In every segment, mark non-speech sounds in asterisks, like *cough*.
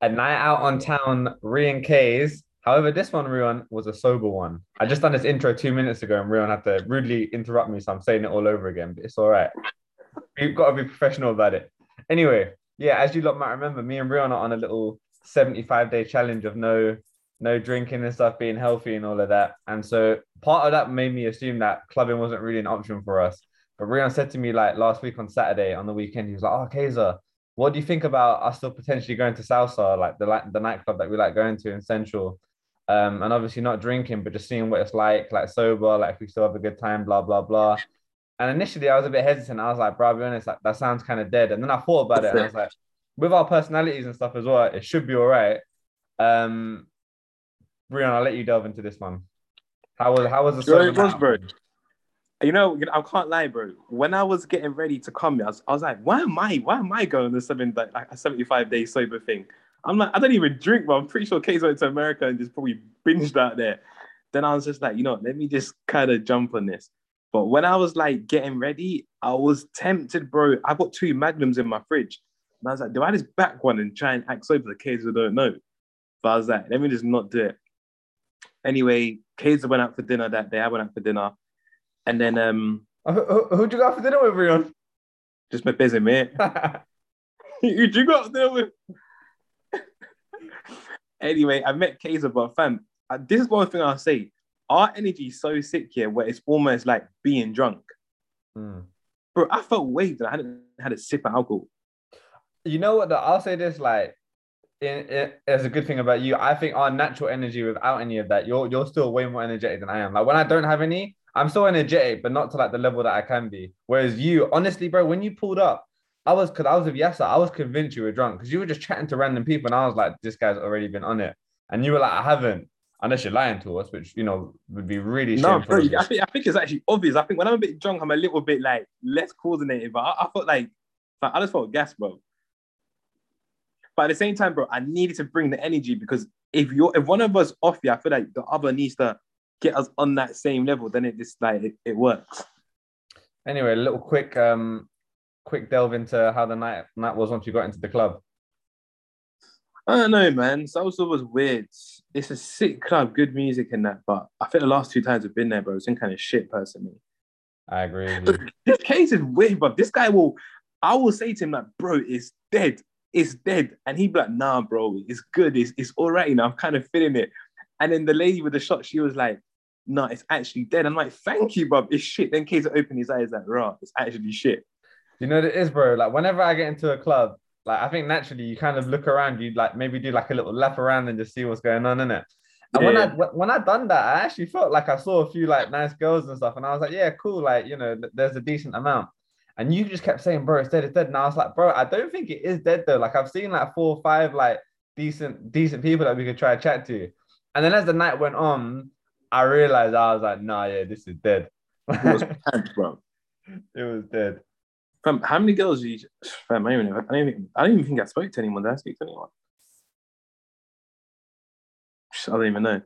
a night out on town, Rian K's. However, this one, Rion, was a sober one. I just done this intro two minutes ago, and Rion had to rudely interrupt me, so I'm saying it all over again. But it's all right. We've got to be professional about it. Anyway, yeah, as you lot might remember, me and Rion are on a little 75 day challenge of no no drinking and stuff, being healthy and all of that. And so part of that made me assume that clubbing wasn't really an option for us. But Rion said to me like last week on Saturday on the weekend, he was like, "Oh, Kaiser, what do you think about us still potentially going to Salsa, like the the nightclub that we like going to in Central?" Um, and obviously not drinking, but just seeing what it's like, like sober, like if we still have a good time, blah blah blah. And initially, I was a bit hesitant. I was like, bro, I'll be honest, like that sounds kind of dead. And then I thought about it, and I was like, with our personalities and stuff as well, it should be all right. Um, Brian, I'll let you delve into this one. How was how was the sure, it was, bro. You know, I can't lie, bro. When I was getting ready to come, I was, I was like, why am I, why am I going to something like, a 75 day sober thing? I'm like, I don't even drink, but I'm pretty sure Kay's went to America and just probably binged out there. Then I was just like, you know, let me just kind of jump on this. But when I was like getting ready, I was tempted, bro. I got two magnums in my fridge. And I was like, do I just back one and try and act sober the kids who don't know? But I was like, let me just not do it. Anyway, Kaysa went out for dinner that day. I went out for dinner. And then um who, who'd you go out for dinner with, Rion? Just my busy mate. *laughs* Who'd you go out there with? anyway, I met Kaiser, but fam, uh, this is one thing I'll say. Our energy is so sick here where it's almost like being drunk. Mm. Bro, I felt waved and I hadn't had a sip of alcohol. You know what? I'll say this like, it, it, it's a good thing about you. I think our natural energy without any of that, you're you're still way more energetic than I am. Like when I don't have any, I'm still energetic, but not to like the level that I can be. Whereas you, honestly, bro, when you pulled up, I was because I was with Yasa, I was convinced you were drunk because you were just chatting to random people, and I was like, this guy's already been on it, and you were like, I haven't, unless you're lying to us, which you know would be really no. Bro, I think I think it's actually obvious. I think when I'm a bit drunk, I'm a little bit like less coordinated, but I, I felt like, like I just felt gas, bro. But at the same time, bro, I needed to bring the energy because if you're if one of us off you, I feel like the other needs to get us on that same level. Then it just like it, it works. Anyway, a little quick um quick delve into how the night night was once you got into the club? I don't know, man. Salsa was weird. It's a sick club, good music in that, but I think the last two times I've been there, bro, it's been kind of shit personally. I agree. *laughs* This case is weird, but this guy will, I will say to him like, bro, it's dead, it's dead, and he'd be like, nah, bro, it's good, it's it's all right, you know, I'm kind of feeling it. And then the lady with the shot, she was like, no, nah, it's actually dead. I'm like, thank you, bro, it's shit. Then Case opened his eyes like, raw, it's actually shit. You know what it is, bro? Like whenever I get into a club, like I think naturally you kind of look around, you like maybe do like a little lap around and just see what's going on in it. And yeah. when I when I done that, I actually felt like I saw a few like nice girls and stuff, and I was like, yeah, cool, like you know, there's a decent amount. And you just kept saying, bro, it's dead, it's dead. And I was like, bro, I don't think it is dead though. Like I've seen like four or five like decent decent people that we could try to chat to. And then as the night went on, I realized I was like, nah, yeah, this is dead. it was *laughs* pants, bro. It was dead. Fam, how many girls did you? Fam, I don't even. I don't even, I don't even think I spoke to anyone. Did I speak to anyone? I don't even know.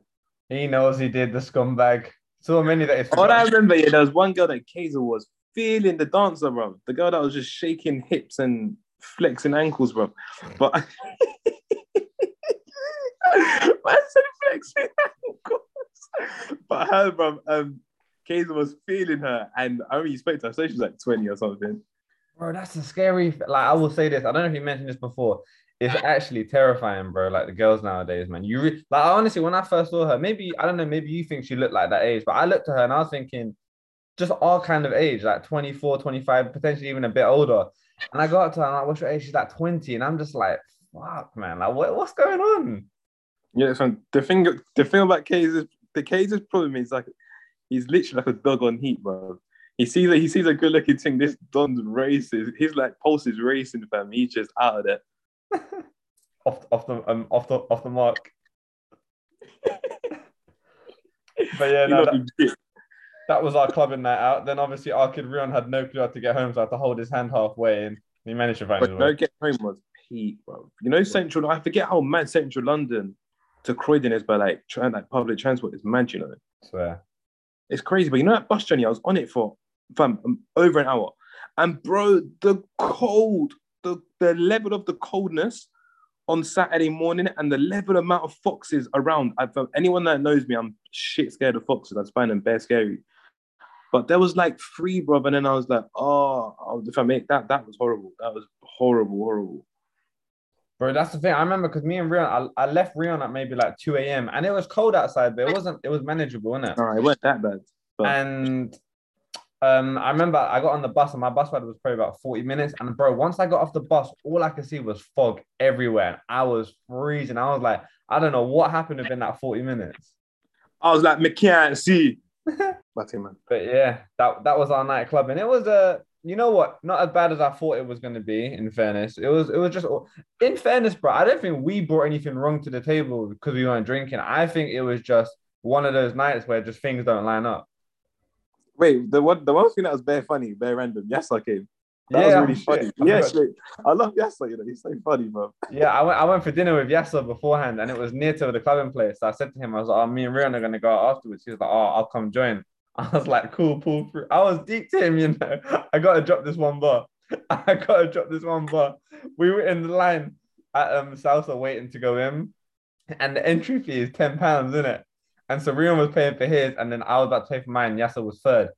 He knows he did the scumbag. So many that. All I remember, yeah, there was one girl that Kaiser was feeling the dancer, bro. The girl that was just shaking hips and flexing ankles, bro. But *laughs* I said flexing ankles. *laughs* But her, bro, um, Kaiser was feeling her, and I you spoke to her, so she was like 20 or something. Bro, that's a scary. Like I will say this. I don't know if you mentioned this before. It's actually terrifying, bro. Like the girls nowadays, man. You re- like honestly, when I first saw her, maybe I don't know, maybe you think she looked like that age, but I looked at her and I was thinking, just our kind of age, like 24, 25, potentially even a bit older. And I got up to her and I'm like, what's your age? She's like 20. And I'm just like, fuck, man. Like, what, what's going on? Yeah, so the thing the thing about K's the K's problem is like he's literally like a dog on heat, bro. He sees a, he sees a good looking thing. This Don's races. His like pulse is racing, fam. He's just out of there. *laughs* off off the um off the off the mark. *laughs* but yeah, no, that, that, was our clubbing night out. Then obviously our kid Rion had no clue how to get home, so I had to hold his hand halfway, and he managed to find but his no get home was peak, bro. You know, central. I forget how mad central London to Croydon is by like trying like public transport. It's mad, you know. Swear. It's crazy, but you know that bus journey, I was on it for fam, um, over an hour. And bro, the cold, the, the level of the coldness on Saturday morning, and the level amount of foxes around. I've, anyone that knows me, I'm shit scared of foxes. I find them bare scary. But there was like three, bro, and then I was like, oh, if I make that, that was horrible. That was horrible, horrible. Bro, that's the thing. I remember because me and Rion, I, I left Rion at maybe like 2 a.m. and it was cold outside, but it wasn't, it was manageable, wasn't it? All right, it wasn't that bad. But... And um, I remember I got on the bus and my bus ride was probably about 40 minutes. And bro, once I got off the bus, all I could see was fog everywhere. And I was freezing. I was like, I don't know what happened within that 40 minutes. I was like, me can't see. *laughs* But yeah, that that was our nightclub. And it was a uh, you know what? Not as bad as I thought it was going to be. In fairness, it was. It was just. In fairness, bro, I don't think we brought anything wrong to the table because we weren't drinking. I think it was just one of those nights where just things don't line up. Wait, the one the one thing that was very funny, very random. Yes, I came. That yeah, was really funny. Yeah, *laughs* I love Yasa, you know, he's so funny, bro. Yeah, I went I went for dinner with Yasa beforehand and it was near to the clubbing place. So I said to him, I was like, oh, me and Rion are gonna go out afterwards. He was like, Oh, I'll come join. *laughs* I was like, cool, pull through. I was deep to him, you know. I gotta drop this one bar. *laughs* I gotta drop this one bar. We were in the line at um Salsa waiting to go in, and the entry fee is 10 pounds, isn't it? And so Rion was paying for his, and then I was about to pay for mine. Yasa was third.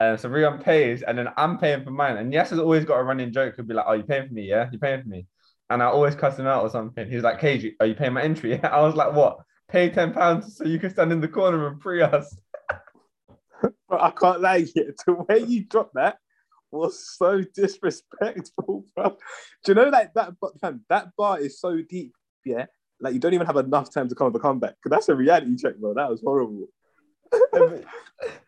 And so Rion pays, and then I'm paying for mine. And Yasa's always got a running joke, could be like, Oh, you paying for me? Yeah, you're paying for me? And I always cuss him out or something. He's like, KG, are you paying my entry? *laughs* I was like, What? Pay 10 pounds so you can stand in the corner and pre us. *laughs* but I can't lie yet. *laughs* The way you dropped that was so disrespectful, *laughs* bro. Do you know like that? Fam, that bar is so deep, yeah. Like you don't even have enough time to come with a comeback. Cause that's a reality check, bro. That was horrible.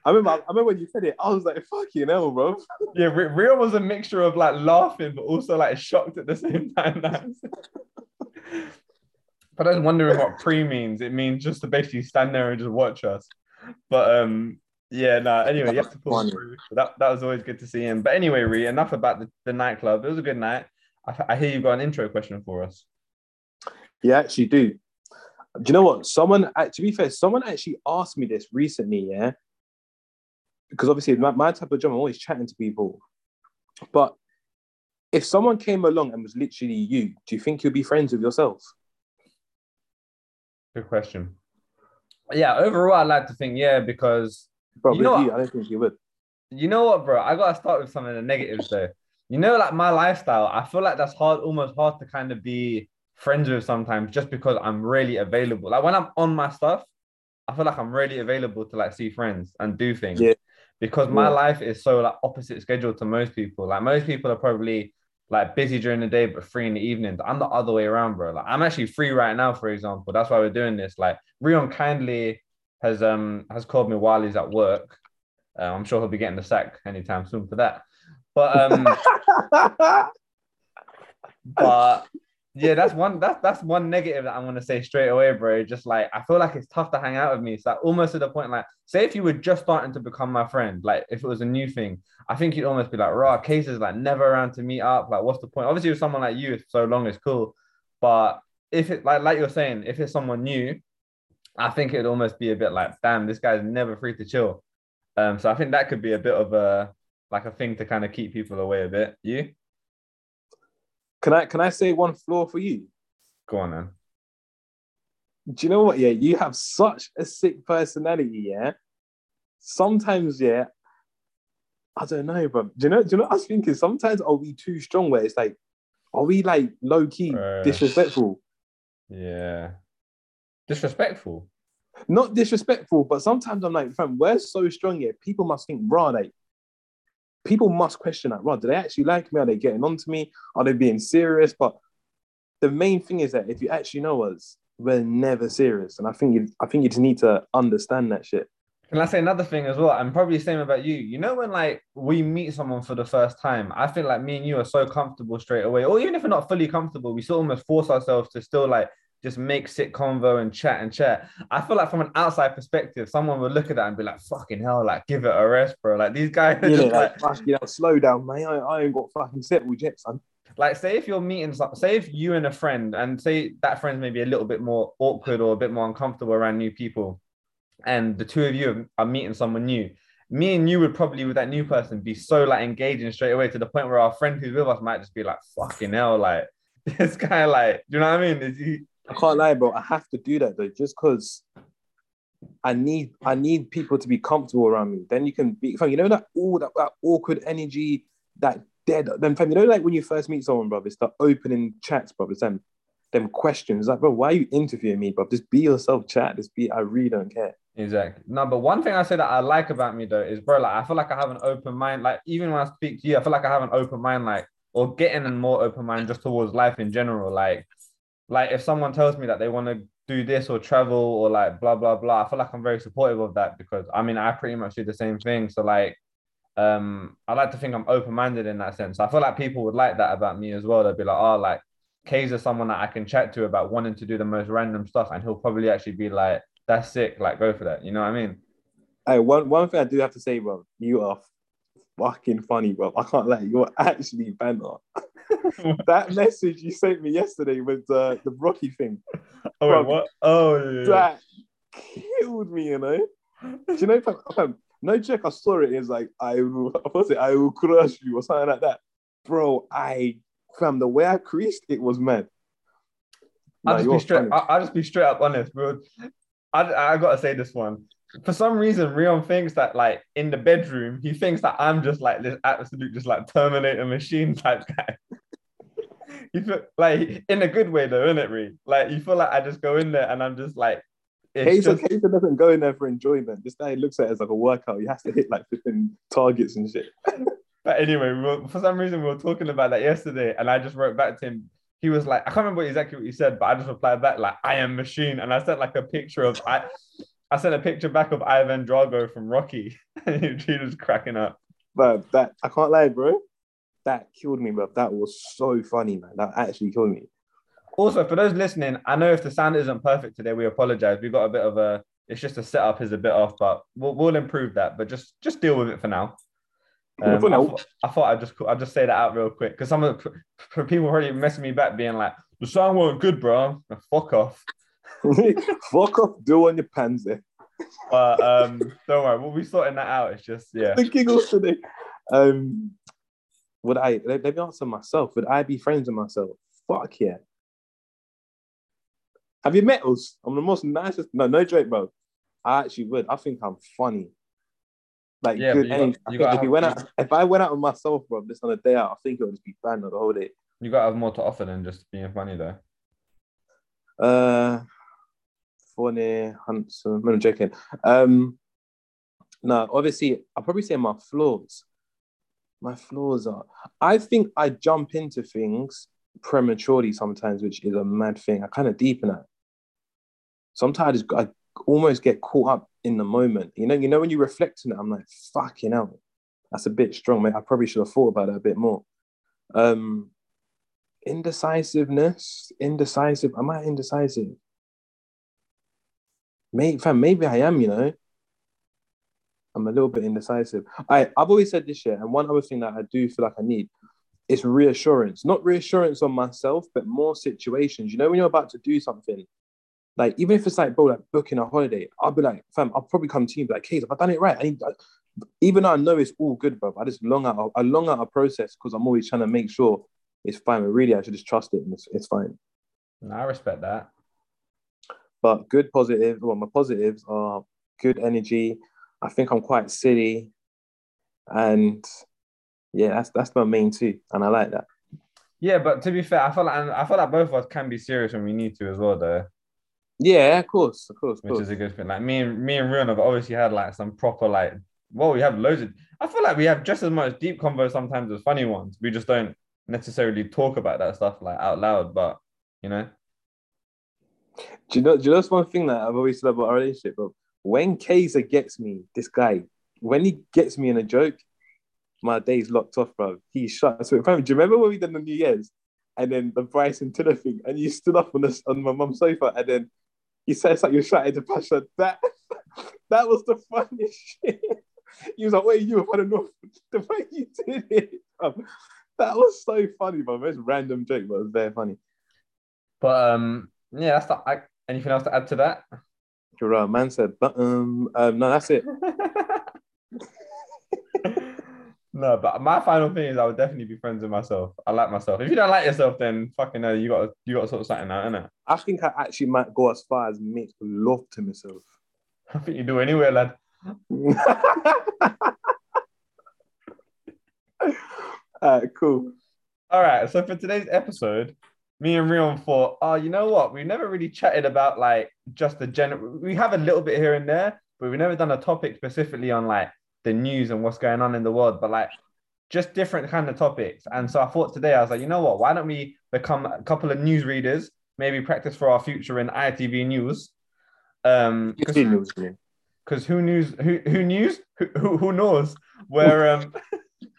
I remember, I remember when you said it, I was like, "Fucking hell, bro." Yeah, real was a mixture of like laughing, but also like shocked at the same time. but I was wondering what pre means. It means just to basically stand there and just watch us. But um, yeah, no. Anyway, you have to pull through. That that was always good to see him. But anyway, Ree, enough about the, the nightclub. It was a good night. I, I hear you've got an intro question for us. Yeah, actually do. Do you know what? Someone, uh, to be fair, someone actually asked me this recently. Yeah, because obviously my, my type of job, I'm always chatting to people. But if someone came along and was literally you, do you think you'd be friends with yourself? Good question. Yeah, overall, I'd like to think yeah, because You know you, I don't think you would. You know what, bro? I gotta start with some of the negatives though. You know, like my lifestyle, I feel like that's hard, almost hard to kind of be friends with sometimes just because I'm really available. Like when I'm on my stuff, I feel like I'm really available to like see friends and do things. Yeah. Because my yeah. life is so like opposite schedule to most people. Like most people are probably like busy during the day but free in the evenings. I'm the other way around, bro. Like I'm actually free right now, for example. That's why we're doing this. Like Rion kindly has um has called me while he's at work. Uh, I'm sure he'll be getting the sack anytime soon for that. But um, *laughs* but yeah, that's one that's that's one negative that I'm gonna say straight away, bro. Just like I feel like it's tough to hang out with me. It's like almost to the point, like, say if you were just starting to become my friend, like if it was a new thing, I think you'd almost be like, raw cases like never around to meet up. Like, what's the point? Obviously, with someone like you, if so long it's cool. But if it like like you're saying, if it's someone new, I think it'd almost be a bit like, damn, this guy's never free to chill. Um, so I think that could be a bit of a like a thing to kind of keep people away a bit. You? Can I can I say one flaw for you? Go on then. Do you know what? Yeah, you have such a sick personality. Yeah. Sometimes, yeah. I don't know, but do you know? Do you know? What I was thinking sometimes are we too strong? Where it's like, are we like low key uh, disrespectful? Yeah. Disrespectful. Not disrespectful, but sometimes I'm like, fam, we're so strong here. People must think, raw, like, people must question that, raw, do they actually like me? Are they getting on to me? Are they being serious? But the main thing is that if you actually know us, we're never serious. And I think you, I think you just need to understand that shit. Can I say another thing as well? I'm probably same about you. You know, when like we meet someone for the first time, I feel like me and you are so comfortable straight away, or even if we're not fully comfortable, we still almost force ourselves to still like just make sit convo and chat and chat. I feel like from an outside perspective, someone would look at that and be like, "Fucking hell, like give it a rest, bro." Like these guys, yeah, like, like you know, slow down, man. I, I ain't got fucking settled yet, son. Like, say if you're meeting, say if you and a friend, and say that friend's maybe a little bit more awkward or a bit more uncomfortable around new people, and the two of you are meeting someone new. Me and you would probably, with that new person, be so like engaging straight away to the point where our friend who's with us might just be like, "Fucking hell, like." *laughs* this guy like, do you know what I mean? Is he? I can't lie, bro. I have to do that though, just because I need I need people to be comfortable around me. Then you can be fam, you know that all that, that awkward energy, that dead then fam, you know, like when you first meet someone, bro, it's the opening chats, bro. It's them them questions. Like, bro, why are you interviewing me, bro? Just be yourself, chat. Just be I really don't care. Exactly. No, but one thing I say that I like about me though is, bro, like I feel like I have an open mind. Like even when I speak to you, I feel like I have an open mind, like or getting a more open mind just towards life in general. Like, like if someone tells me that they want to do this or travel or like blah blah blah, I feel like I'm very supportive of that because I mean I pretty much do the same thing. So like, um, I like to think I'm open minded in that sense. I feel like people would like that about me as well. They'd be like, oh, like Kay's is someone that I can chat to about wanting to do the most random stuff, and he'll probably actually be like that's sick. Like, go for that. You know what I mean? Hey, one one thing I do have to say, bro, you are fucking funny, bro. I can't lie, you're actually banter. *laughs* *laughs* that message you sent me yesterday with uh, the Rocky thing. *laughs* Oh, bro, wait, what? Oh, yeah, yeah. that killed me. You know? do you know? If I, if I, no joke, I saw it. It's like I will, *laughs* I it, I will crush you or something like that, bro. I from the way I creased, it was mad. I'll just be straight. I'll, just be straight up honest, bro. I, I gotta say this one. For some reason, Rion thinks that like in the bedroom, he thinks that I'm just like this absolute, just like Terminator machine type guy. You feel like in a good way though, isn't it, Ree? Like you feel like I just go in there and I'm just like Hazel, just... doesn't go in there for enjoyment. This guy looks at it as like a workout. He has to hit like 15 targets and shit. *laughs* but anyway, we were, for some reason we were talking about that yesterday, and I just wrote back to him he was like, I can't remember exactly what he said, but I just replied back like, "I am machine," and I sent like a picture of I, I sent a picture back of Ivan Drago from Rocky, and *laughs* he was cracking up. But that I can't lie, bro. That killed me, bro. That was so funny, man. That actually killed me. Also, for those listening, I know if the sound isn't perfect today, we apologize. We got a bit of a. It's just the setup is a bit off, but we'll, we'll improve that. But just just deal with it for now. Um, I, thought, I, thought I'd just I'd just say that out real quick because some of the for people already messing me back, being like, "The song wasn't good, bro. Fuck off." *laughs* Fuck off. Do on your pansy. But um, don't worry, we'll be sorting that out. It's just yeah. The giggles today. Um, would I? Let, let me answer myself. Would I be friends with myself? Fuck yeah. Have you met us? I'm the most nicest. No, no joke, bro. I actually would. I think I'm funny. Like yeah, good got, if have, went out, if I went out with myself, bro, this on a day out, I think it would just be fun the whole day. You gotta have more to offer than just being funny though. Uh funny, handsome. I'm joking. Um no, obviously I'll probably say my flaws. My flaws are I think I jump into things prematurely sometimes, which is a mad thing. I kind of deepen that. Sometimes I almost get caught up in the moment. You know, you know when you reflect on it, I'm like, fucking hell, that's a bit strong, mate. I probably should have thought about it a bit more. Um, indecisiveness, indecisive. Am I indecisive? Maybe, maybe I am. You know, I'm a little bit indecisive. I I've always said this year, and one other thing that I do feel like I need is reassurance. Not reassurance on myself, but more situations. You know, when you're about to do something like, even if it's like, bro, like booking a holiday, I'll be like, fam, I'll probably come to you, be like, Case, have I done it right? I need, even though I know it's all good, bro, I just long out, I long out a process because I'm always trying to make sure it's fine. But really, I should just trust it and it's, it's fine. I respect that. But good positive, well, my positives are good energy. I think I'm quite silly. And yeah, that's that's my main two. And I like that. Yeah, but to be fair, I feel like I feel like both of us can be serious when we need to as well, though. Yeah, of course, of course, which course. is a good thing. Like me and me and Rion have obviously had like some proper like. Well, we have loads of. I feel like we have just as much deep convo sometimes as funny ones. We just don't necessarily talk about that stuff like out loud, but you know. Do you know? Do you know one thing that I've always said about our relationship, bro? When Kaiser gets me, this guy, when he gets me in a joke, my day's locked off, bro. He's shut. So, do you remember when we did the New Year's, and then the Bryce Bryson Tiller thing, and you stood up on this on my mum's sofa, and then he says like you're shouting to Pasha. That *laughs* that was the funniest *laughs* shit. He was like, "Wait, you? I don't know *laughs* the way you did it." That was so funny, but it's random joke, but it was very funny. But um, yeah, that's the. I, anything else to add to that? Right, man said, but um, um, no, that's it. No, but my final thing is I would definitely be friends with myself. I like myself. If you don't like yourself, then fucking hell, you got you got to sort of something out, innit? I think I actually might go as far as make love to myself. *laughs* I think you do anyway, lad. *laughs* Alright, cool. All right. So for today's episode, me and Rion thought, oh, you know what? We've never really chatted about like just the general. We have a little bit here and there, but we've never done a topic specifically on like the news and what's going on in the world. But like just different kind of topics. And so I thought today, I was like, you know what? Why don't we become a couple of news readers? Maybe practice for our future in ITV News. Um, because who knows who who knows who, who, who knows where um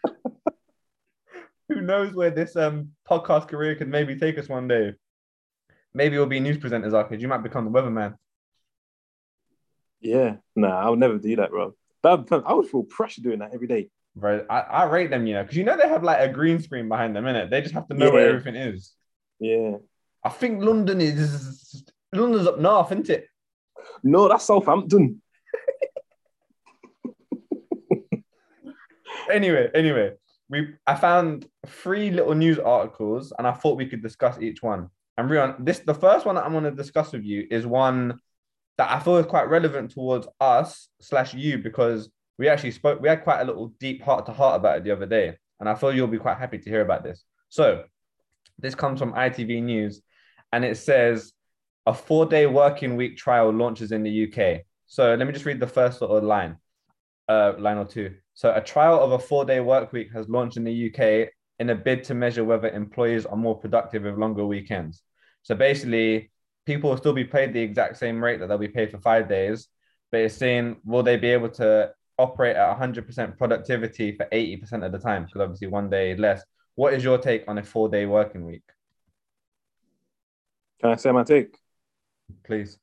*laughs* who knows where this um podcast career could maybe take us one day. Maybe we'll be news presenters, Arkid. You might become the weatherman. Yeah, nah, I would never do that, bro. That, I would feel pressure doing that every day. Right, I, I rate them, you know, because you know they have like a green screen behind them, innit? They just have to know Yeah. where everything is. Yeah. I think London is London's up north, isn't it? No, that's Southampton. Anyway, anyway, we I found three little news articles, and I thought we could discuss each one. And Rion, this the first one that I'm going to discuss with you is one that I feel is quite relevant towards us slash you because we actually spoke. We had quite a little deep heart to heart about it the other day, and I feel you'll be quite happy to hear about this. So, this comes from ITV News, and it says a four-day working week trial launches in the UK. So let me just read the first sort of line, uh, line or two. So a trial of a four-day work week has launched in the UK in a bid to measure whether employees are more productive with longer weekends. So basically, people will still be paid the exact same rate that they'll be paid for five days, but it's saying will they be able to operate at 100% productivity for 80% of the time? Because obviously one day less. What is your take on a four-day working week, Can I say my take? please?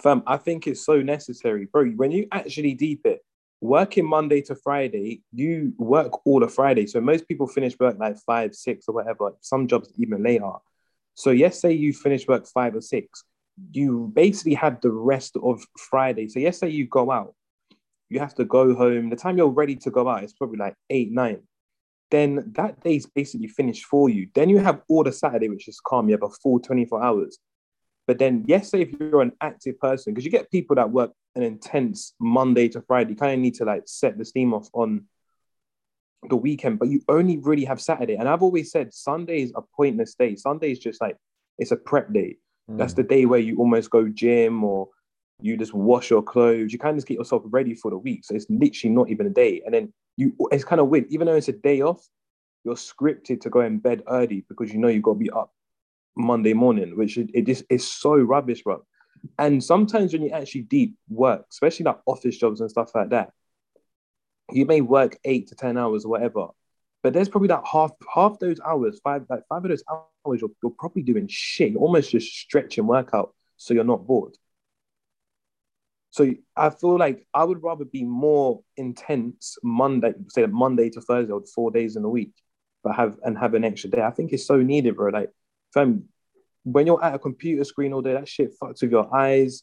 Fam, I think it's so necessary, bro. When you actually deep it, working Monday to Friday, you work all of Friday. So most people finish work like five, six, or whatever. Some jobs even later. So yes, say you finish work five or six, you basically have the rest of Friday. So yes, say you go out, you have to go home. The time you're ready to go out is probably like eight, nine. Then that day's basically finished for you. Then you have all the Saturday, which is calm. You have a full 24 hours. But then, yes, say if you're an active person, because you get people that work an intense Monday to Friday, you kind of need to like set the steam off on the weekend, but you only really have Saturday. And I've always said Sunday is a pointless day. Sunday is just like it's a prep day. Hmm. That's the day where you almost go gym or you just wash your clothes. You kind of just get yourself ready for the week. So it's literally not even a day. And then you, it's kind of weird. Even though it's a day off, you're scripted to go in bed early because you know you've got to be up Monday morning, which it, it just is so rubbish, bro. And sometimes when you actually deep work, especially like office jobs and stuff like that, you may work eight to ten hours or whatever, but there's probably that half half those hours, five like five of those hours, you're, you're probably doing shit, you're almost just stretching workout so you're not bored. So I feel like I would rather be more intense Monday, say Monday to Thursday, or four days in a week, but have and have an extra day. I think it's so needed, bro. Like, fam, when you're at a computer screen all day, that shit fucks with your eyes.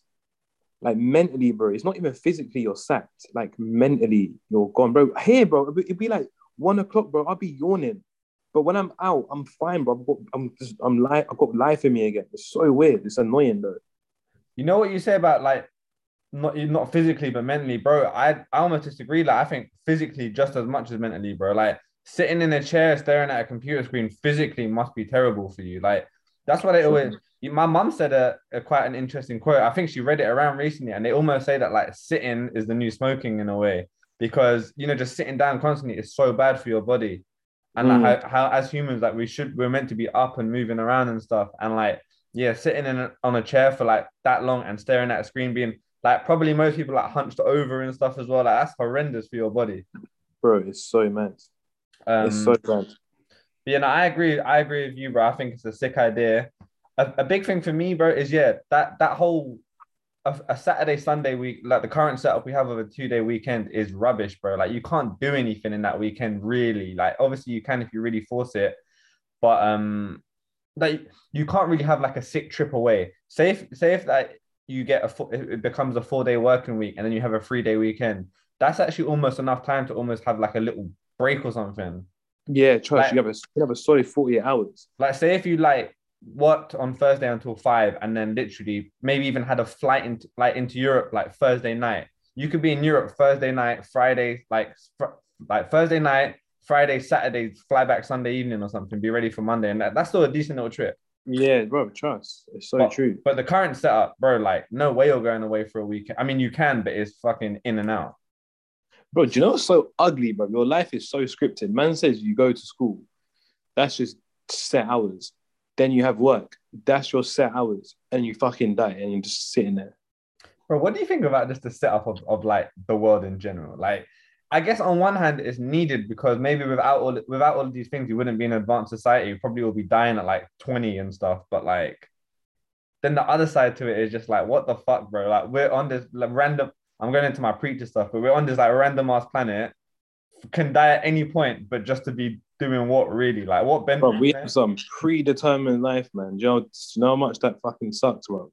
Like mentally, bro. It's not even physically you're sacked. Like mentally, you're gone, bro. Here, bro, it'd be, it'd be like one o'clock, bro. I'll be yawning. But when I'm out, I'm fine, bro. I've got, I'm just, I'm like, I've got life in me again. It's so weird. It's annoying, though. You know what you say about like not not physically but mentally, bro. I I almost disagree. Like I think physically just as much as mentally, bro. Like sitting in a chair staring at a computer screen physically must be terrible for you. Like that's what it always. My mum said a, a quite an interesting quote. I think she read it around recently, and they almost say that like sitting is the new smoking in a way because you know just sitting down constantly is so bad for your body. And like how, how as humans like we should we're meant to be up and moving around and stuff and like yeah sitting in a, on a chair for like that long and staring at a screen being like probably most people like hunched over and stuff as well like that's horrendous for your body Bro, it's so mad. um It's so bad. but yeah no, I agree I agree with you bro I think it's a sick idea a, a big thing for me bro is yeah that that whole a, a Saturday Sunday week like the current setup we have of a two day weekend is rubbish bro like you can't do anything in that weekend really like obviously you can if you really force it but um like you can't really have like a sick trip away say if say if that you get a four, it becomes a four day working week and then you have a three day weekend that's actually almost enough time to almost have like a little break or something. Yeah, trust Like- you have a you have a solid 48 hours. Like, say if you like worked on Thursday until five, and then literally maybe even had a flight into like into Europe like Thursday night. You could be in Europe Thursday night, Friday, like fr- like Thursday night, Friday, Saturday, fly back Sunday evening or something. Be ready for Monday, and that, that's still a decent little trip. Yeah, bro, trust. It's so But- true. But the current setup, bro, like no way you're going away for a weekend. I mean, you can, but it's fucking in and out. Bro, do you know what's so ugly, bro? Your life is so scripted. Man says you go to school, that's just set hours. Then you have work, that's your set hours, and you fucking die and you're just sitting there. Bro, what do you think about just the setup of, of like the world in general? Like, I guess on one hand it's needed because maybe without all without all of these things, you wouldn't be an advanced society. You probably will be dying at like 20 and stuff. But like, then the other side to it is just like, what the fuck, bro? Like, we're on this like, random. I'm going into my preacher stuff, but we're on this like random ass planet, can die at any point, but just to be doing what really? Like, what benefit? Bro, we have some predetermined life, man. Do you know, do you know how much that fucking sucks, bro?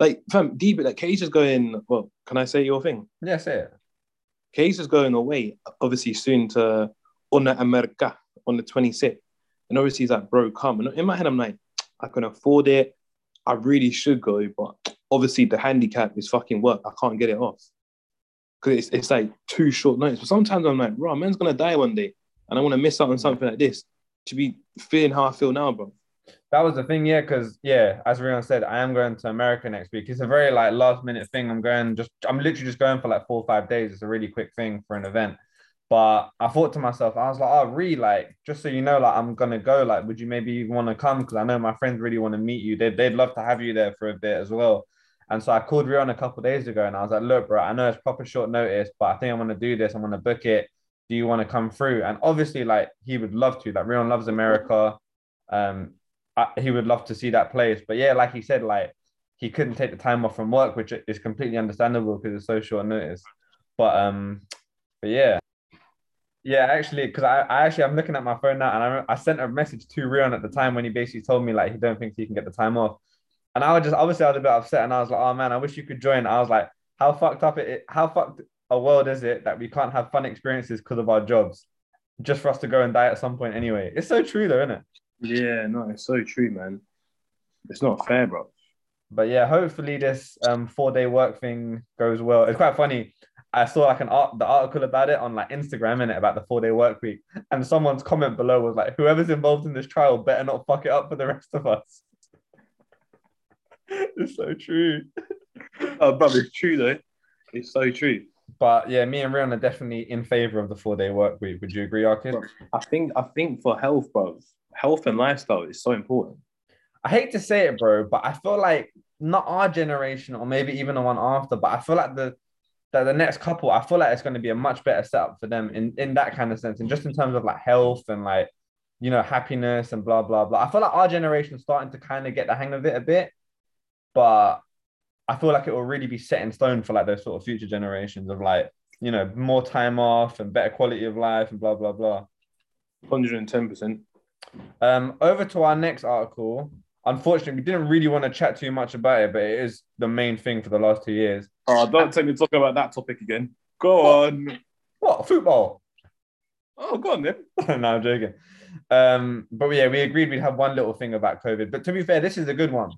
Like, fam, deep like Case is going, well, can I say your thing? yeah, say it. Case is going away, obviously soon to Una America on the 26th. And obviously he's like, bro, come. And in my head, I'm like, I can afford it. I really should go, but obviously the handicap is fucking work. I can't get it off. Because it's, it's like too short notice. But sometimes I'm like, bro, man's gonna die one day. And I want to miss out on something like this to be feeling how I feel now, bro. That was the thing, yeah, because yeah, as Rion said, I am going to America next week. It's a very like last minute thing. I'm going just I'm literally just going for like four or five days. It's a really quick thing for an event. But I thought to myself, I was like, oh, really? Like, just so you know, like I'm gonna go. Like, would you maybe want to come? Because I know my friends really want to meet you. They'd, they'd love to have you there for a bit as well. And so I called Rion a couple days ago and I was like, look, bro, I know it's proper short notice, but I think I'm gonna do this. I'm gonna book it. Do you want to come through? And obviously, like he would love to. Like Rion loves America. Um, I, he would love to see that place. But yeah, like he said, like he couldn't take the time off from work, which is completely understandable because it's so short notice. But um, but yeah, yeah, actually, because I, I actually I'm looking at my phone now, and I I sent a message to Rion at the time when he basically told me like he don't think he can get the time off, and I was just obviously I was a bit upset, and I was like, oh man, I wish you could join. I was like, how fucked up it, how fucked a world is it that we can't have fun experiences because of our jobs, just for us to go and die at some point anyway? It's so true though, isn't it? Yeah, no, it's so true, man. It's not fair, bro. but yeah, hopefully this um four day work thing goes well. It's quite funny. I saw like an art the article about it on like Instagram in it about the four day work week, and someone's comment below was like, "Whoever's involved in this trial better not fuck it up for the rest of us." *laughs* it's so true. Oh, bro, it's true though. It's so true. But yeah, me and Rion are definitely in favor of the four day work week. Would you agree, Arkid? Bro. I think I think for health, bro, health and lifestyle is so important. I hate to say it, bro, but I feel like not our generation or maybe even the one after, but I feel like the that the next couple, I feel like it's going to be a much better setup for them in in that kind of sense, and just in terms of like health and like you know happiness and blah blah blah. I feel like our generation is starting to kind of get the hang of it a bit, but I feel like it will really be set in stone for like those sort of future generations of like you know more time off and better quality of life and blah blah blah. Hundred and ten percent. Um, over to our next article. Unfortunately, we didn't really want to chat too much about it, but it is the main thing for the last two years. Oh, don't take me to talk about that topic again. Go on. What football? Oh, go on then. *laughs* no, I'm joking. Um, but yeah, we agreed we'd have one little thing about COVID. But to be fair, this is a good one,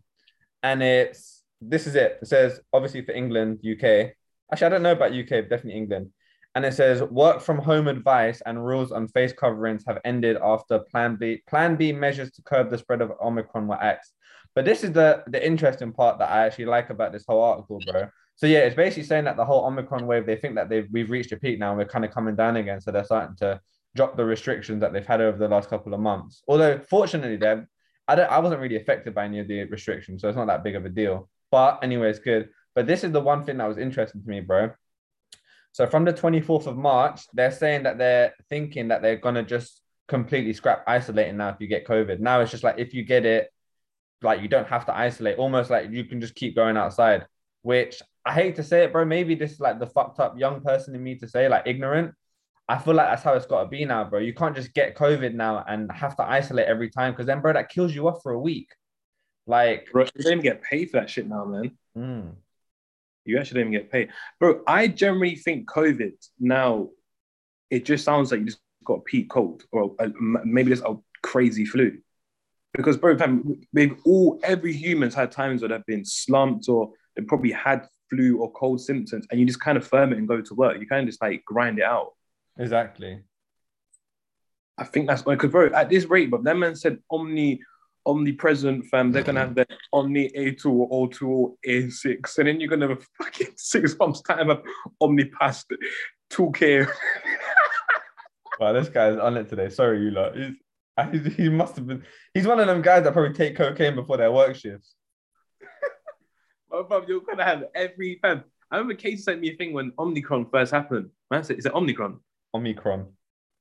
and it's this is it. It says obviously for England, UK. Actually, I don't know about UK, but definitely England. And it says work from home advice and rules on face coverings have ended after Plan B Plan B measures to curb the spread of Omicron were axed. But this is the the interesting part that I actually like about this whole article, bro. So yeah, it's basically saying that the whole Omicron wave, they think that they've we've reached a peak now and we're kind of coming down again. So they're starting to drop the restrictions that they've had over the last couple of months. Although fortunately, they I don't I wasn't really affected by any of the restrictions, so it's not that big of a deal. But anyway, it's good. But this is the one thing that was interesting to me, bro. So from the 24th of March, they're saying that they're thinking that they're gonna just completely scrap isolating now if you get COVID. Now it's just like if you get it, like you don't have to isolate, almost like you can just keep going outside. Which I hate to say it, bro. Maybe this is like the fucked up young person in me to say, like ignorant. I feel like that's how it's got to be now, bro. You can't just get COVID now and have to isolate every time because then, bro, that kills you off for a week. Like, Bro, you don't even get paid for that shit now, man. mm, You actually don't even get paid. Bro, I generally think COVID now, it just sounds like you just got a peak cold or a, maybe just a crazy flu. Because bro, we've all every human's had times where they've been slumped or they probably had flu or cold symptoms, and you just kind of firm it and go to work. You kind of just like grind it out. Exactly. I think that's because bro, at this rate, but that man said omni omnipresent fam, they're gonna have the Omni A2 or O2 or A6, and then you're gonna have a fucking *laughs* six months time of Omnipast 2K. wow, this guy's on it today. Sorry, you lot. He's, *laughs* he's, he must have been. He's one of them guys that probably take cocaine before their work shifts. *laughs* oh, fam, you're gonna have every fam. I remember Case sent me a thing when Omnicron first happened. Man, said, is it Omicron? Omicron.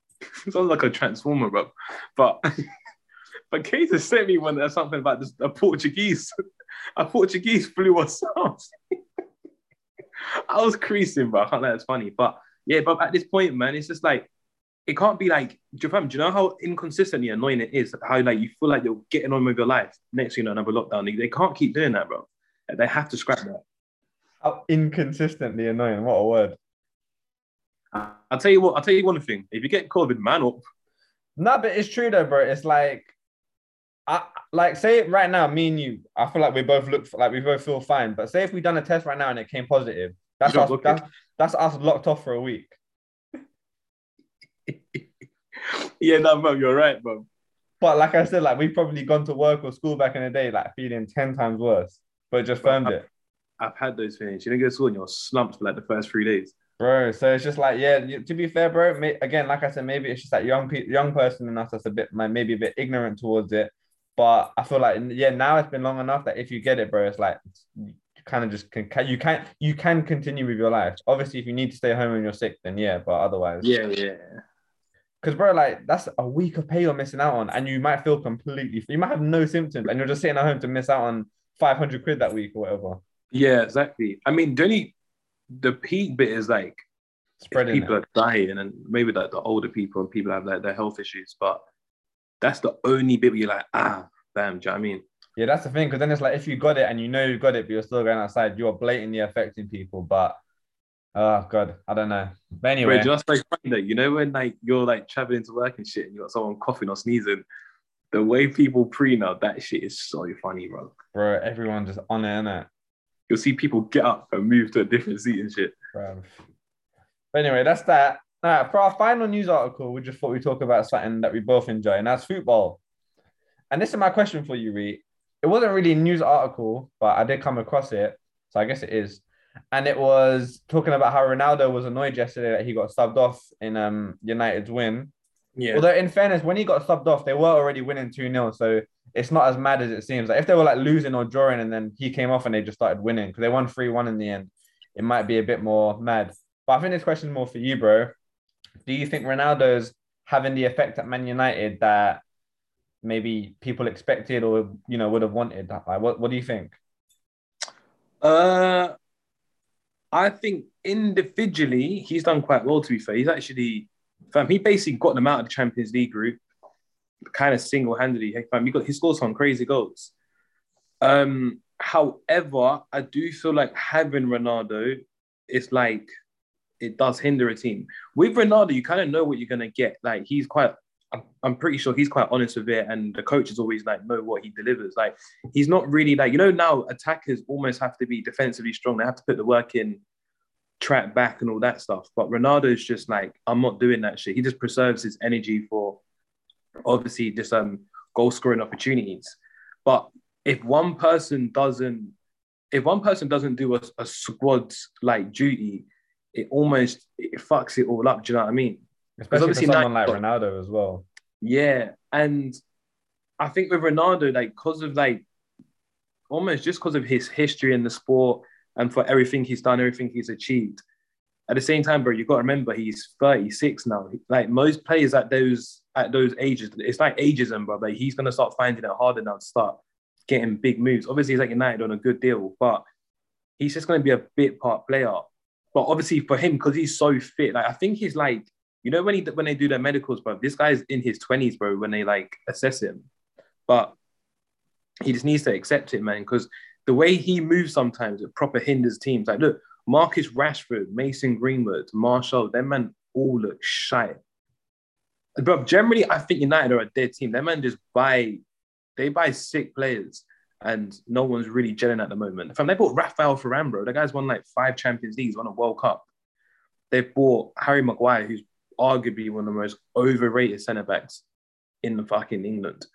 *laughs* Sounds like a transformer, bro. But *laughs* but Keita sent me one that's something about this, *laughs* a Portuguese, a Portuguese flu or something. I was creasing, bro. I can't let it's funny. But yeah, but at this point, man, it's just like it can't be like Japan. do you know how inconsistently annoying it is? How like you feel like you're getting on with your life. Next, you know, another lockdown. They, they can't keep doing that, bro. They have to scrap that. How inconsistently annoying. What a word. I'll tell you what, I'll tell you one thing. If you get COVID, man up. No, but it's true though, bro. It's like I like say right now, me and you, I feel like we both look like we both feel fine. But say if we done a test right now and it came positive, that's us, that's, that's us locked off for a week. *laughs* yeah, no, bro, you're right, bro. But like I said, like we've probably gone to work or school back in the day, like feeling 10 times worse, but just firmed I've, it. I've had those feelings. You don't go to school and you're slumped for like the first three days. Bro, so it's just like, yeah, to be fair, bro, may, again, like I said, maybe it's just that young pe- young person in us that's a bit, maybe a bit ignorant towards it. But I feel like yeah, now it's been long enough that if you get it, bro, it's like you kind of just can you can you can continue with your life. Obviously, if you need to stay home and you're sick, then yeah, but otherwise, yeah, yeah. Because bro, like that's a week of pay you're missing out on, and you might feel completely. You might have no symptoms, and you're just sitting at home to miss out on five hundred quid that week or whatever. Yeah, exactly. I mean, the only the peak bit is like spreading. People it. are dying, and maybe like the older people and people have like their health issues, but that's the only bit where you're like, ah, damn, do you know what I mean? Yeah, that's the thing. Because then it's like if you got it and you know you got it, but you're still going outside, you're blatantly affecting people. But oh god, I don't know. But anyway, just like you know when like you're like traveling to work and shit, and you got someone coughing or sneezing, the way people pre now that shit is so funny, bro. Bro, everyone just on it, innit? You'll see people get up and move to a different seat and shit. Bro. But anyway, that's that. Now, for our final news article, we just thought we'd talk about something that we both enjoy, and that's football. And this is my question for you, Reed. It wasn't really a news article, but I did come across it. So I guess it is. And it was talking about how Ronaldo was annoyed yesterday that he got subbed off in um United's win. Yeah. Although in fairness, when he got subbed off, they were already winning 2-0. So it's not as mad as it seems. Like if they were like losing or drawing and then he came off and they just started winning because they won 3-1 in the end, it might be a bit more mad. But I think this question is more for you, bro do you think Ronaldo's having the effect at Man United that maybe people expected or you know would have wanted? Like, what what do you think? Uh, I think individually he's done quite well. To be fair, he's actually, fam, he basically got them out of the Champions League group, kind of single handedly. He got he scored some crazy goals. Um, however, I do feel like having Ronaldo it's like it does hinder a team. With Ronaldo, you kind of know what you're gonna get. Like he's quite, I'm, pretty sure he's quite honest with it, and the coach is always like know what he delivers. Like he's not really like you know now attackers almost have to be defensively strong. They have to put the work in, track back, and all that stuff. But Ronaldo is just like I'm not doing that shit. He just preserves his energy for obviously just um goal scoring opportunities. But if one person doesn't if one person doesn't do a, a squad like duty, it almost it fucks it all up. Do you know what I mean? Especially obviously for someone like Ronaldo as well. Yeah, and I think with Ronaldo, like because of like almost just because of his history in the sport and for everything he's done, everything he's achieved. At the same time, bro, you got to remember he's 36 now. Like most players at those at those ages, it's like ageism, bro. Like he's gonna start finding it harder now to start getting big moves. Obviously, he's like United on a good deal, but he's just gonna be a bit part player. But obviously for him, because he's so fit, like I think he's like, you know, when he when they do their medicals, bro, this guy's in his 20s, bro, when they like assess him. But he just needs to accept it, man, because the way he moves sometimes it proper hinders teams. Like, look, Marcus Rashford, Mason Greenwood, Martial, them man all look shy. But generally, I think United are a dead team. Them man just buy, they buy sick players, and no one's really gelling at the moment. From they bought Rafael Varane, bro. The guy's won like five Champions Leagues, won a World Cup. They bought Harry Maguire, who's arguably one of the most overrated centre backs in the fucking England.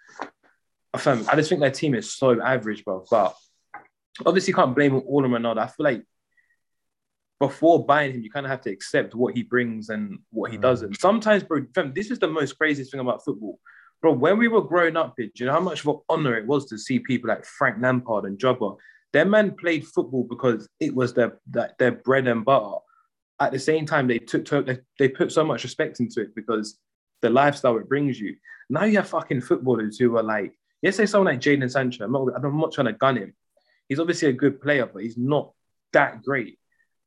I just think their team is so average, bro. But obviously, can't blame all on Ronaldo. I feel like before buying him, you kind of have to accept what he brings and what he mm. doesn't. Sometimes, bro, fam, this is the most craziest thing about football. Bro, when we were growing up, do you know how much of an honor it was to see people like Frank Lampard and Drogba? Their men played football because it was their, their, their bread and butter. At the same time, they took they, they put so much respect into it because the lifestyle it brings you. Now you have fucking footballers who are like, let's say someone like Jadon Sancho. I'm not, I'm not trying to gun him. He's obviously a good player, but he's not that great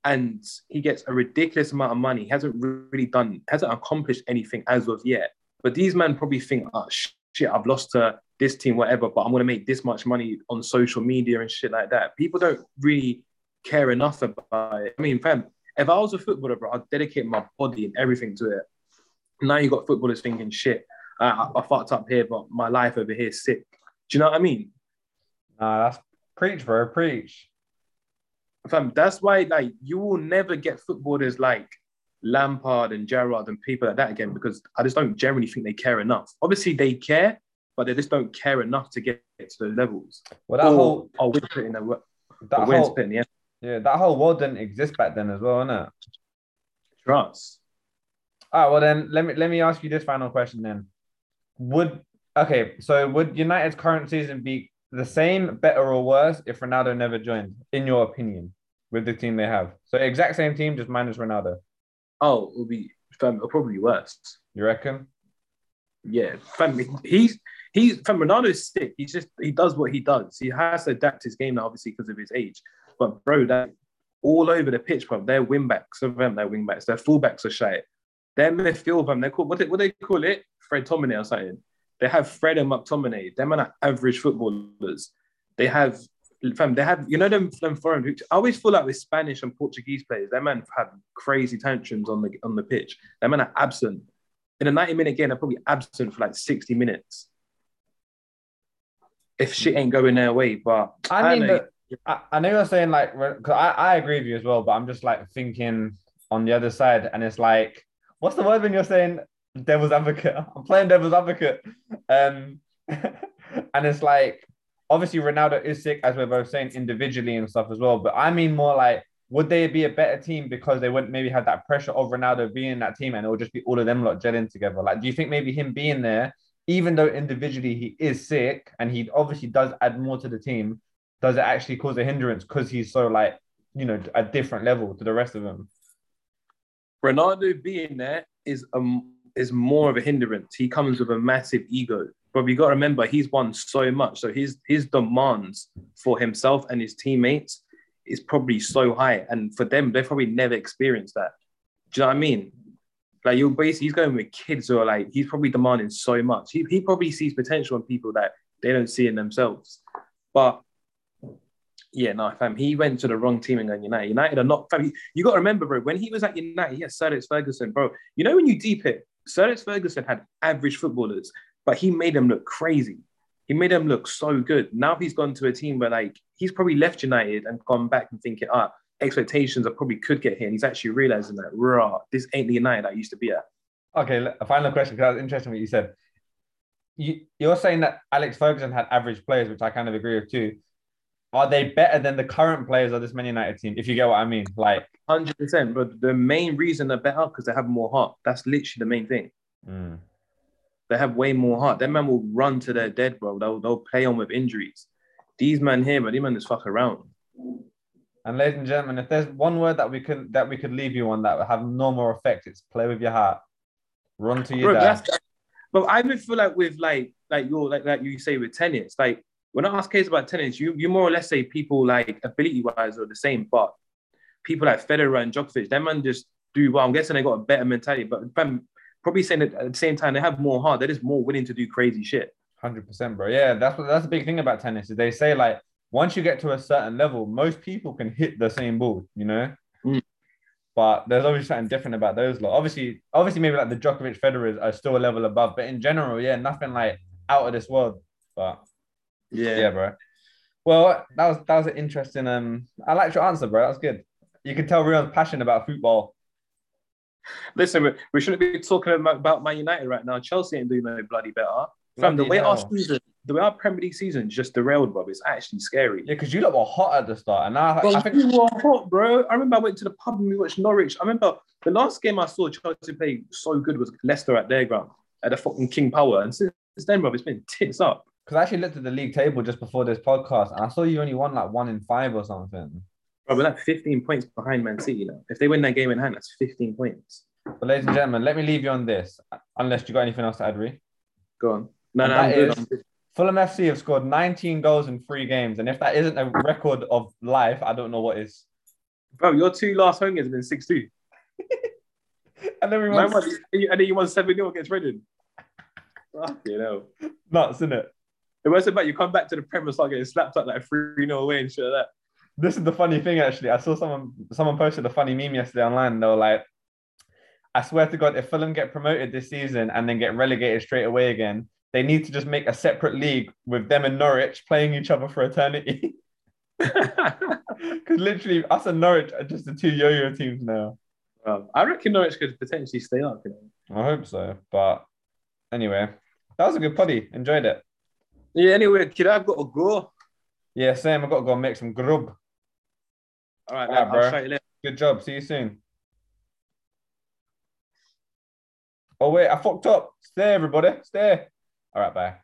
and he gets a ridiculous amount of money. He hasn't really done, hasn't accomplished anything as of yet. But these men probably think, oh shit, I've lost to this team, whatever, but I'm gonna make this much money on social media and shit like that. People don't really care enough about it. I mean, fam, if I was a footballer, bro, I'd dedicate my body and everything to it. Now you got footballers thinking, shit, I, I, fucked up here, but my life over here is sick. Do you know what I mean? Nah, that's preach, bro, preach fam, that's why like you will never get footballers like Lampard and Gerrard and people like that again because I just don't generally think they care enough. Obviously, they care, but they just don't care enough to get, to those levels. Well, that or, whole win it in the, that whole, in the. Yeah, that whole world didn't exist back then as well, innit? Trust. All right, well then let me let me ask you this final question then. Would okay, so would United's current season be the same, better, or worse if Ronaldo never joined, in your opinion, with the team they have? So exact same team, just minus Ronaldo. Oh, it'll be it'll probably worse. You reckon? Yeah, fam, he's he's fam Ronaldo's sick. He's just he does what he does. He has to adapt his game now, obviously because of his age. But bro, that all over the pitch, bro. Their wing backs, of them, their wing backs, their fullbacks are shy. Their midfield, fam, they're called what they, what they call it, Fred Tomine or something. They have Fred and McTominay. Them are average footballers. They have fam, they have, you know, them, them foreign. I always feel like with Spanish and Portuguese players, them man have crazy tantrums on the on the pitch. Them man are absent. In a 90 minute game, they're probably absent for like 60 minutes. If shit ain't going their way, but I, I mean, know, I, I know you're saying like, cause I, I agree with you as well, but I'm just like thinking on the other side, and it's like, what's the word when you're saying devil's advocate. *laughs* I'm playing devil's advocate. Um, *laughs* and it's like, obviously, Ronaldo is sick, as we're both saying, individually and stuff as well. But I mean, more like, would they be a better team because they wouldn't maybe have that pressure of Ronaldo being in that team and it would just be all of them like gelling together? Like, do you think maybe him being there, even though individually he is sick and he obviously does add more to the team, does it actually cause a hindrance because he's so like, you know, a different level to the rest of them? Ronaldo being there is um is more of a hindrance. He comes with a massive ego. But we got to remember he's won so much. So his his demands for himself and his teammates is probably so high. And for them, they've probably never experienced that. Do you know what I mean? Like you're basically he's going with kids who are like he's probably demanding so much. He, he probably sees potential in people that they don't see in themselves. But yeah, no, fam, he went to the wrong team and United. United are not fam. You got to remember, bro, when he was at United, he had Sir Ferguson, bro. You know when you deep it, Sir Alex Ferguson had average footballers, but he made them look crazy. He made them look so good. Now he's gone to a team where like he's probably left United and gone back and thinking, ah, expectations I probably could get here. And he's actually realizing that, rah, this ain't the United I used to be at. Okay, a final question because that's interesting what you said. You, you're saying that Alex Ferguson had average players, which I kind of agree with too are they better than the current players of this Man United team? If you get what I mean, like hundred percent. But the main reason they're better because they have more heart. That's literally the main thing. Mm. They have way more heart. That man will run to their dead, bro. They'll, they'll play on with injuries. These men here, but these men just fuck around. And ladies and gentlemen, if there's one word that we could that we could leave you on that would have no more effect, it's play with your heart. Run to your dad. But I would feel like with like like your like like you say with tennis, like when I ask Kayz about tennis, you you more or less say people like ability wise are the same, but people like Federer and Djokovic, them man just do well. I'm guessing they got a better mentality, but I'm probably saying that at the same time they have more heart. They're just more willing to do crazy shit. Hundred percent, bro. Yeah, that's what that's the big thing about tennis. Is they say like once you get to a certain level, most people can hit the same ball. You know. Mm. But there's obviously something different about those lot. Obviously, obviously maybe like the Djokovic Federers are still a level above, but in general, yeah, nothing like out of this world. But Yeah. yeah, bro. Well, that was that was an interesting. Um, I liked your answer, bro. That was good. You can tell Rion's passionate about football. Listen, we, we shouldn't be talking about, about Man United right now. Chelsea ain't doing no bloody better. Fam, the Bloody way our season, the way our Premier League season just derailed, bro, it's actually scary. Yeah, because you lot were hot at the start, and now Bro, I think you were hot, bro. I remember I went to the pub and we watched Norwich. I remember the last game I saw Chelsea play so good was Leicester at their ground at the fucking King Power. And since then, bro, it's been tits up. Because I actually looked at the league table just before this podcast, and I saw you only won like one in five or something. Bro, we're like 15 points behind Man City now. If they win that game in hand, that's 15 points. But ladies and gentlemen, let me leave you on this, unless you got anything else to add, Ree. Go on. No, And no, I'm good. is- I'm good. Fulham FC have scored 19 goals in three games, and if that isn't a record of life, I don't know what is. Bro, your two last home games have been 6 2. *laughs* And then we won and then you won 7 0 against Reading. Fucking hell. nuts, isn't it? It wasn't about you come back to the Premier and start slapped up like 3 0 away and shit like that. This is the funny thing, actually. I saw someone someone posted a funny meme yesterday online. They were like, "I swear to God, if Fulham get promoted this season and then get relegated straight away again, they need to just make a separate league with them and Norwich playing each other for eternity." *laughs* Because literally, us and Norwich are just the two yo-yo teams now. Um, I reckon Norwich could potentially stay up. You know? I hope so. But anyway, that was a good poddy. Enjoyed it. Yeah, anyway, kid, I've got to go. Yeah, same. I've got to go make some grub. All right, All right, I'll bro. shout you later. Good job. See you soon. Oh wait, I fucked up. Stay, everybody. Stay. All right, bye.